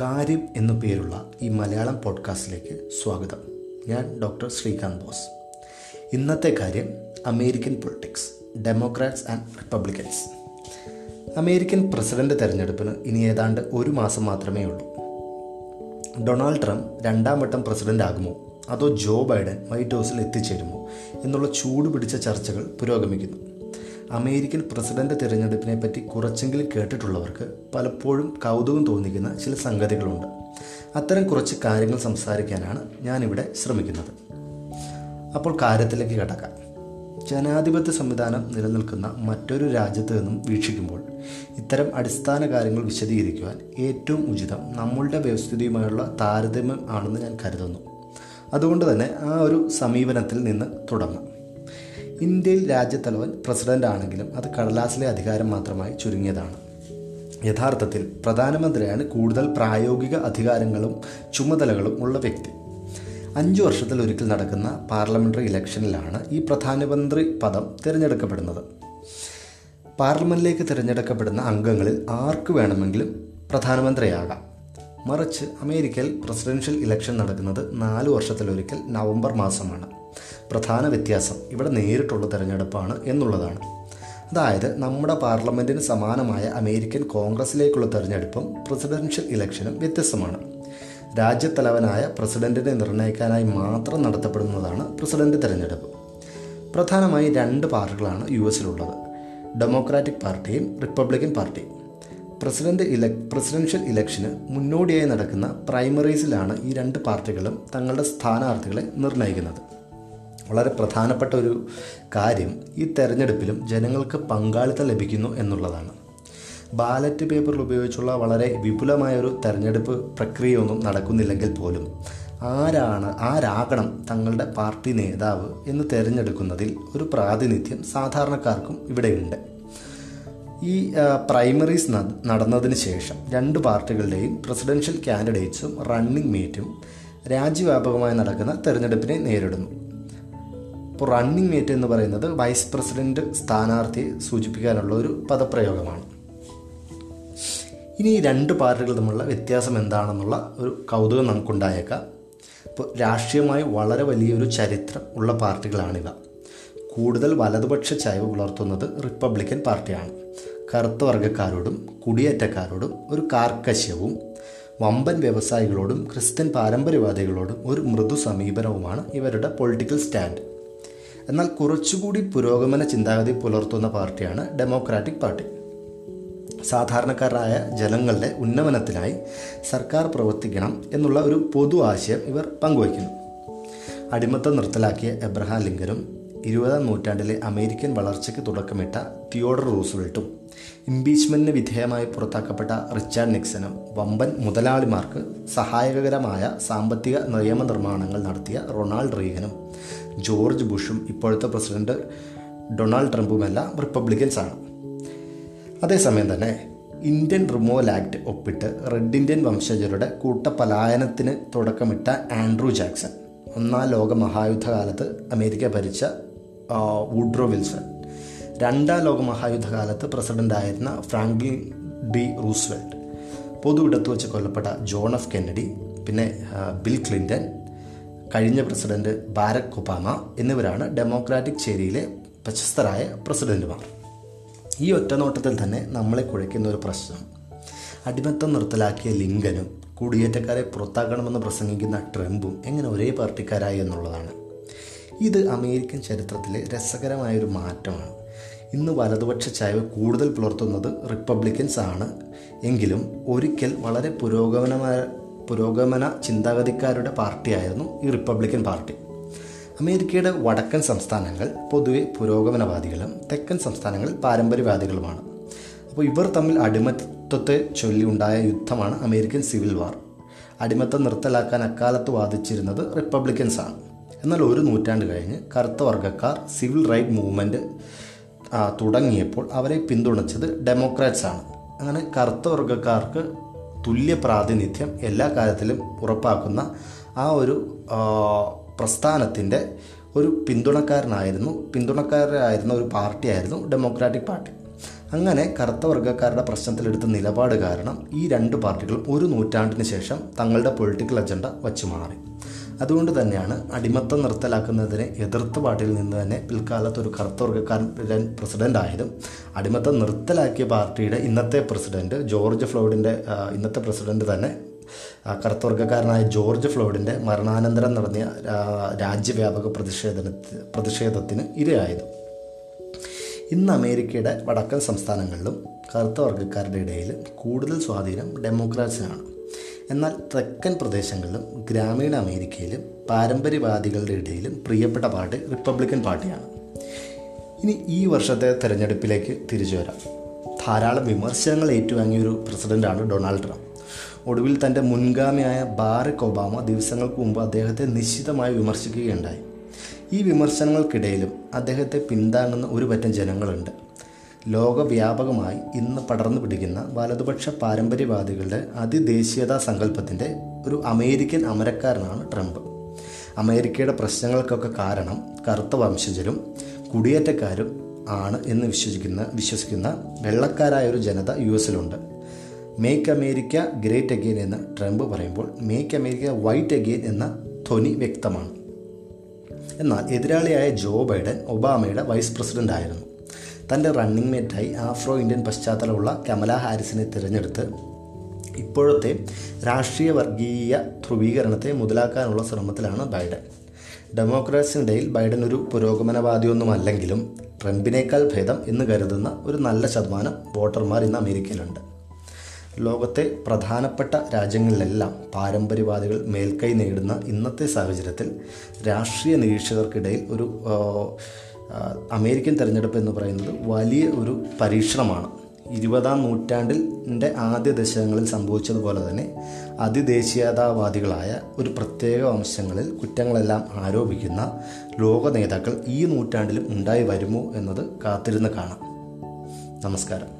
കാര്യം എന്നു പേരുള്ള ഈ മലയാളം പോഡ്കാസ്റ്റിലേക്ക് സ്വാഗതം. ഞാൻ ഡോക്ടർ ശ്രീകാന്ത് ബോസ്. ഇന്നത്തെ കാര്യം American politics Democrats and Republicans. American president തെരഞ്ഞെടുപ്പിന് ഇനി ഏതാണ്ട് ഒരു മാസം മാത്രമേ ഉള്ളൂ. ഡൊണാൾഡ് ട്രംപ് രണ്ടാം വട്ടം പ്രസിഡന്റ് ആകുമോ? അതോ ജോ ബൈഡൻ വൈറ്റ് ഹൗസിൽ എത്തിച്ചേരുമോ? എന്നുള്ള ചൂടുപിടിച്ച ചർച്ചകൾ പുരോഗമിക്കുന്നു. അമേരിക്കൻ പ്രസിഡന്റ് തിരഞ്ഞെടുപ്പിനെ പറ്റി കുറച്ചെങ്കിലും കേട്ടിട്ടുള്ളവർക്ക് പലപ്പോഴും കൗതുകം തോന്നിക്കുന്ന ചില സംഗതികളുണ്ട്. അത്തരം കുറച്ച് കാര്യങ്ങൾ സംസാരിക്കാനാണ് ഞാനിവിടെ ശ്രമിക്കുന്നത്. അപ്പോൾ കാര്യത്തിലേക്ക് കിടക്കാം. ജനാധിപത്യ സംവിധാനം നിലനിൽക്കുന്ന മറ്റൊരു രാജ്യത്ത് നിന്നും വീക്ഷിക്കുമ്പോൾ ഇത്തരം അടിസ്ഥാന കാര്യങ്ങൾ വിശദീകരിക്കുവാൻ ഏറ്റവും ഉചിതം നമ്മളുടെ വ്യവസ്ഥിതിയുമായുള്ള താരതമ്യം ആണെന്ന് ഞാൻ കരുതുന്നു. അതുകൊണ്ട് തന്നെ ആ ഒരു സമീപനത്തിൽ നിന്ന് തുടങ്ങാം. ഇന്ത്യയിൽ രാജ്യത്തലവൻ പ്രസിഡന്റ് ആണെങ്കിലും അത് കടലാസിലെ അധികാരം മാത്രമായി ചുരുങ്ങിയതാണ്. യഥാർത്ഥത്തിൽ പ്രധാനമന്ത്രിയാണ് കൂടുതൽ പ്രായോഗിക അധികാരങ്ങളും ചുമതലകളും ഉള്ള വ്യക്തി. അഞ്ചു വർഷത്തിൽ ഒരിക്കൽ നടക്കുന്ന പാർലമെന്ററി ഇലക്ഷനിലാണ് ഈ പ്രധാനമന്ത്രി പദം തിരഞ്ഞെടുക്കപ്പെടുന്നത്. പാർലമെന്റിലേക്ക് തിരഞ്ഞെടുക്കപ്പെടുന്ന അംഗങ്ങളിൽ ആർക്ക് വേണമെങ്കിലും പ്രധാനമന്ത്രിയാകാം. മറിച്ച് അമേരിക്കയിൽ പ്രസിഡൻഷ്യൽ ഇലക്ഷൻ നടക്കുന്നത് നാല് വർഷത്തിലൊരിക്കൽ നവംബർ മാസമാണ്. പ്രധാന വ്യത്യാസം ഇവിടെ നേരിട്ടുള്ള തിരഞ്ഞെടുപ്പാണ് എന്നുള്ളതാണ്. അതായത് നമ്മുടെ പാർലമെന്റിന് സമാനമായ അമേരിക്കൻ കോൺഗ്രസിലേക്കുള്ള തിരഞ്ഞെടുപ്പും പ്രസിഡൻഷ്യൽ ഇലക്ഷനും വ്യത്യസ്തമാണ്. രാജ്യത്തലവനായ പ്രസിഡന്റിനെ നിർണയിക്കാനായി മാത്രം നടത്തപ്പെടുന്നതാണ് പ്രസിഡന്റ് തിരഞ്ഞെടുപ്പ്. പ്രധാനമായി രണ്ട് പാർട്ടികളാണ് യു എസിലുള്ളത്. ഡെമോക്രാറ്റിക് പാർട്ടിയും റിപ്പബ്ലിക്കൻ പാർട്ടിയും പ്രസിഡന്റ് ഇല പ്രസിഡൻഷ്യൽ ഇലക്ഷന് മുന്നോടിയായി നടക്കുന്ന പ്രൈമറീസിലാണ് ഈ രണ്ട് പാർട്ടികളും തങ്ങളുടെ സ്ഥാനാർത്ഥികളെ നിർണയിക്കുന്നത് വളരെ പ്രധാനപ്പെട്ട ഒരു കാര്യം ഈ തെരഞ്ഞെടുപ്പിലും ജനങ്ങൾക്ക് പങ്കാളിത്തം ലഭിക്കുന്നു എന്നുള്ളതാണ്. ബാലറ്റ് പേപ്പറിൽ ഉപയോഗിച്ചുള്ള വളരെ വിപുലമായ ഒരു തെരഞ്ഞെടുപ്പ് പ്രക്രിയയൊന്നും നടക്കുന്നില്ലെങ്കിൽ പോലും ആരാണ് ആരാകണം തങ്ങളുടെ പാർട്ടി നേതാവ് എന്ന് തിരഞ്ഞെടുക്കുന്നതിൽ ഒരു പ്രാതിനിധ്യം സാധാരണക്കാർക്കും ഇവിടെയുണ്ട്. ഈ പ്രൈമറീസ് നടന്നതിന് ശേഷം രണ്ട് പാർട്ടികളുടെയും പ്രസിഡൻഷ്യൽ കാൻഡിഡേറ്റ്സും റണ്ണിംഗ് മേറ്റും രാജ്യവ്യാപകമായി നടക്കുന്ന തെരഞ്ഞെടുപ്പിനെ നേരിടുന്നു. ഇപ്പോൾ റണ്ണിംഗ് മേറ്റ് എന്ന് പറയുന്നത് വൈസ് പ്രസിഡന്റ് സ്ഥാനാർത്ഥിയെ സൂചിപ്പിക്കാനുള്ള ഒരു പദപ്രയോഗമാണ്. ഇനി ഈ രണ്ട് പാർട്ടികൾ തമ്മിലുള്ള വ്യത്യാസം എന്താണെന്നുള്ള ഒരു കൗതുകം നമുക്കുണ്ടായേക്കാം. ഇപ്പോൾ രാഷ്ട്രീയമായി വളരെ വലിയൊരു ചരിത്രം ഉള്ള പാർട്ടികളാണിവ. കൂടുതൽ വലതുപക്ഷ ചായ്വ് പുലർത്തുന്നത് റിപ്പബ്ലിക്കൻ പാർട്ടിയാണ്. കറുത്ത വർഗക്കാരോടും കുടിയേറ്റക്കാരോടും ഒരു കാർക്കശ്യവും വമ്പൻ വ്യവസായികളോടും ക്രിസ്ത്യൻ പാരമ്പര്യവാദികളോടും ഒരു മൃദു സമീപനവുമാണ് ഇവരുടെ പൊളിറ്റിക്കൽ സ്റ്റാൻഡ്. എന്നാൽ കുറച്ചുകൂടി പുരോഗമന ചിന്താഗതി പുലർത്തുന്ന പാർട്ടിയാണ് ഡെമോക്രാറ്റിക് പാർട്ടി. സാധാരണക്കാരായ ജനങ്ങളുടെ ഉന്നമനത്തിനായി സർക്കാർ പ്രവർത്തിക്കണം എന്നുള്ള ഒരു പൊതു ആശയം ഇവർ പങ്കുവയ്ക്കുന്നു. അടിമത്തം നിർത്തലാക്കിയ എബ്രഹാം ലിങ്കനും ഇരുപതാം നൂറ്റാണ്ടിലെ അമേരിക്കൻ വളർച്ചയ്ക്ക് തുടക്കമിട്ട തിയോഡർ റൂസ്വെൽട്ടും ഇംപീച്ച്മെന്റിന് വിധേയമായി പുറത്താക്കപ്പെട്ട റിച്ചാർഡ് നിക്സനും വമ്പൻ മുതലാളിമാർക്ക് സഹായകരമായ സാമ്പത്തിക നിയമനിർമ്മാണങ്ങൾ നടത്തിയ റൊണാൾഡ് റീഗനും ജോർജ് ബുഷും ഇപ്പോഴത്തെ പ്രസിഡന്റ് ഡൊണാൾഡ് ട്രംപുമെല്ലാം റിപ്പബ്ലിക്കൻസാണ്. അതേസമയം തന്നെ ഇന്ത്യൻ റിമോവൽ ആക്ട് ഒപ്പിട്ട് റെഡ് ഇന്ത്യൻ വംശജരുടെ കൂട്ടപലായനത്തിന് തുടക്കമിട്ട ആൻഡ്രൂ ജാക്സൺ. ഒന്നാം ലോക മഹായുദ്ധകാലത്ത് അമേരിക്ക ഭരിച്ച വുഡ്രോ വിൽസൺ. രണ്ടാം ലോക മഹായുദ്ധകാലത്ത് പ്രസിഡന്റായിരുന്ന ഫ്രാങ്ക്ലിൻ ഡി റൂസ്വെൽറ്റ് പൊതു ഇടത്ത് വെച്ച് കൊല്ലപ്പെട്ട ജോൺ എഫ് കെന്നഡി പിന്നെ ബിൽ ക്ലിന്റൺ കഴിഞ്ഞ പ്രസിഡന്റ് ബാരക് ഒബാമ എന്നിവരാണ് ഡെമോക്രാറ്റിക് ചേരിയിലെ പ്രശസ്തരായ പ്രസിഡന്റുമാർ. ഈ ഒറ്റനോട്ടത്തിൽ തന്നെ നമ്മളെ കുഴയ്ക്കുന്ന ഒരു പ്രശ്നം. അടിമത്തം നിർത്തലാക്കിയ ലിങ്കനും കുടിയേറ്റക്കാരെ പുറത്താക്കണമെന്ന് പ്രസംഗിക്കുന്ന ട്രംപും എങ്ങനെ ഒരേ പാർട്ടിക്കാരായി എന്നുള്ളതാണ്. ഇത് അമേരിക്കൻ ചരിത്രത്തിലെ രസകരമായൊരു മാറ്റമാണ്. ഇന്ന് വലതുപക്ഷ ചായ്വ് കൂടുതൽ പുലർത്തുന്നത് റിപ്പബ്ലിക്കൻസ് ആണ്. എങ്കിലും ഒരിക്കൽ വളരെ പുരോഗമനമായ പുരോഗമന ചിന്താഗതിക്കാരുടെ പാർട്ടിയായിരുന്നു ഈ റിപ്പബ്ലിക്കൻ പാർട്ടി. അമേരിക്കയുടെ വടക്കൻ സംസ്ഥാനങ്ങൾ പൊതുവെ പുരോഗമനവാദികളും തെക്കൻ സംസ്ഥാനങ്ങൾ പാരമ്പര്യവാദികളുമാണ്. അപ്പോൾ ഇവർ തമ്മിൽ അടിമത്വത്തെ ചൊല്ലി ഉണ്ടായ യുദ്ധമാണ് അമേരിക്കൻ സിവിൽ വാർ. അടിമത്തം നിർത്തലാക്കാൻ അക്കാലത്ത് വാദിച്ചിരുന്നത് റിപ്പബ്ലിക്കൻസാണ് എന്നാൽ ഒരു നൂറ്റാണ്ട് കഴിഞ്ഞ് കറുത്ത വർഗക്കാർ സിവിൽ റൈറ്റ് മൂവ്മെന്റ് തുടങ്ങിയപ്പോൾ അവരെ പിന്തുണച്ചത് ഡെമോക്രാറ്റ്സ് ആണ്. അങ്ങനെ കറുത്ത വർഗക്കാർക്ക് തുല്യ പ്രാതിനിധ്യം എല്ലാ കാര്യത്തിലും ഉറപ്പാക്കുന്ന ആ ഒരു പ്രസ്ഥാനത്തിന്റെ ഒരു പിന്തുണക്കാരനായിരുന്നു പിന്തുണക്കാരായിരുന്ന ഒരു പാർട്ടിയായിരുന്നു ഡെമോക്രാറ്റിക് പാർട്ടി. അങ്ങനെ കറുത്ത വർഗക്കാരുടെ പ്രശ്നത്തിലെടുത്ത നിലപാട് കാരണം ഈ രണ്ട് പാർട്ടികളും ഒരു നൂറ്റാണ്ടിന് ശേഷം തങ്ങളുടെ പൊളിറ്റിക്കൽ അജണ്ട വച്ചു മാറി. അതുകൊണ്ട് തന്നെയാണ് അടിമത്തം നിർത്തലാക്കുന്നതിനെ എതിർത്ത പാർട്ടിയിൽ നിന്ന് തന്നെ പിൽക്കാലത്ത് ഒരു കറുത്ത വർഗക്കാരൻ പ്രസിഡന്റ് ആയതും അടിമത്തം നിർത്തലാക്കിയ പാർട്ടിയുടെ ഇന്നത്തെ പ്രസിഡന്റ് ജോർജ് ഫ്ലോയിഡിന്റെ ഇന്നത്തെ പ്രസിഡന്റ് തന്നെ ആ, കറുത്ത വർഗക്കാരനായ ജോർജ് ഫ്ലോയിഡിന്റെ മരണാനന്തരം നടന്ന ആ, രാജ്യവ്യാപക പ്രതിഷേധന പ്രതിഷേധത്തിന് ഇരയായത്. ഇന്ന് അമേരിക്കയുടെ വടക്കൻ സംസ്ഥാനങ്ങളിലും കറുത്ത വർഗക്കാരുടെ ഇടയിൽ കൂടുതൽ സ്വാധീനം ഡെമോക്രാറ്റ്സിനാണ്. എന്നാൽ തെക്കൻ പ്രദേശങ്ങളിലും ഗ്രാമീണ അമേരിക്കയിലും പാരമ്പര്യവാദികളുടെ ഇടയിലും പ്രിയപ്പെട്ട പാർട്ടി റിപ്പബ്ലിക്കൻ പാർട്ടിയാണ്. ഇനി ഈ വർഷത്തെ തിരഞ്ഞെടുപ്പിലേക്ക് തിരിച്ചു വരാം. ധാരാളം വിമർശനങ്ങൾ ഏറ്റുവാങ്ങിയ ഒരു പ്രസിഡന്റാണ് ഡൊണാൾഡ് ട്രംപ്. ഒടുവിൽ തന്റെ മുൻഗാമിയായ ബാറക് ഒബാമ ദിവസങ്ങൾക്ക് മുമ്പ് അദ്ദേഹത്തെ നിശ്ചിതമായി വിമർശിക്കുകയുണ്ടായി. ഈ വിമർശനങ്ങൾക്കിടയിലും അദ്ദേഹത്തെ പിന്താങ്ങുന്ന ഒരു പറ്റം ജനങ്ങളുണ്ട്. ലോകവ്യാപകമായി ഇന്ന് പടർന്നു പിടിക്കുന്ന വലതുപക്ഷ പാരമ്പര്യവാദികളുടെ അതിദേശീയതാ സങ്കല്പത്തിന്റെ ഒരു അമേരിക്കൻ അമരക്കാരനാണ് ട്രംപ്. അമേരിക്കയുടെ പ്രശ്നങ്ങൾക്കൊക്കെ കാരണം കറുത്ത വംശജരും കുടിയേറ്റക്കാരും ആണ് എന്ന് വിശ്വസിക്കുന്ന വിശ്വസിക്കുന്ന വെള്ളക്കാരായ ഒരു ജനത യു എസിലുണ്ട് മേക്ക് അമേരിക്ക ഗ്രേറ്റ് അഗെയിൻ എന്ന് ട്രംപ് പറയുമ്പോൾ മേക്ക് അമേരിക്ക വൈറ്റ് അഗെയിൻ എന്ന ധ്വനി വ്യക്തമാണ്. എന്നാൽ എതിരാളിയായ ജോ ബൈഡൻ ഒബാമയുടെ വൈസ് പ്രസിഡന്റ് ആയിരുന്നു തന്റെ റണ്ണിംഗ് മേറ്റായി ആഫ്രോ ഇന്ത്യൻ പശ്ചാത്തലമുള്ള കമല ഹാരിസിനെ തിരഞ്ഞെടുത്ത് ഇപ്പോഴത്തെ രാഷ്ട്രീയ വർഗീയ ധ്രുവീകരണത്തെ മുതലാക്കാനുള്ള ശ്രമത്തിലാണ് ബൈഡൻ. ഡെമോക്രാറ്റ്സിനിടയിൽ ബൈഡൻ ഒരു പുരോഗമനവാദിയൊന്നുമല്ലെങ്കിലും ട്രംപിനേക്കാൾ ഭേദം എന്ന് കരുതുന്ന ഒരു നല്ല ശതമാനം വോട്ടർമാർ ഇന്ന് അമേരിക്കയിലുണ്ട്. ലോകത്തെ പ്രധാനപ്പെട്ട രാജ്യങ്ങളിലെല്ലാം പാരമ്പര്യവാദികൾ മേൽക്കൈ നേടുന്ന ഇന്നത്തെ സാഹചര്യത്തിൽ രാഷ്ട്രീയ നിരീക്ഷകർക്കിടയിൽ ഒരു അമേരിക്കൻ തിരഞ്ഞെടുപ്പ് എന്ന് പറയുന്നത് വലിയ ഒരു പരീക്ഷണമാണ്. ഇരുപതാം നൂറ്റാണ്ടിന്റെ ആദ്യ ദശകങ്ങളിൽ സംഭവിച്ചതുപോലെ തന്നെ അതിദേശീയതാവാദികളായ ഒരു പ്രത്യേക വംശങ്ങളിൽ കുറ്റങ്ങളെല്ലാം ആരോപിക്കുന്ന ലോക നേതാക്കൾ ഈ നൂറ്റാണ്ടിലും ഉണ്ടായി വരുമോ എന്നത് കാത്തിരുന്ന് കാണാം. നമസ്കാരം.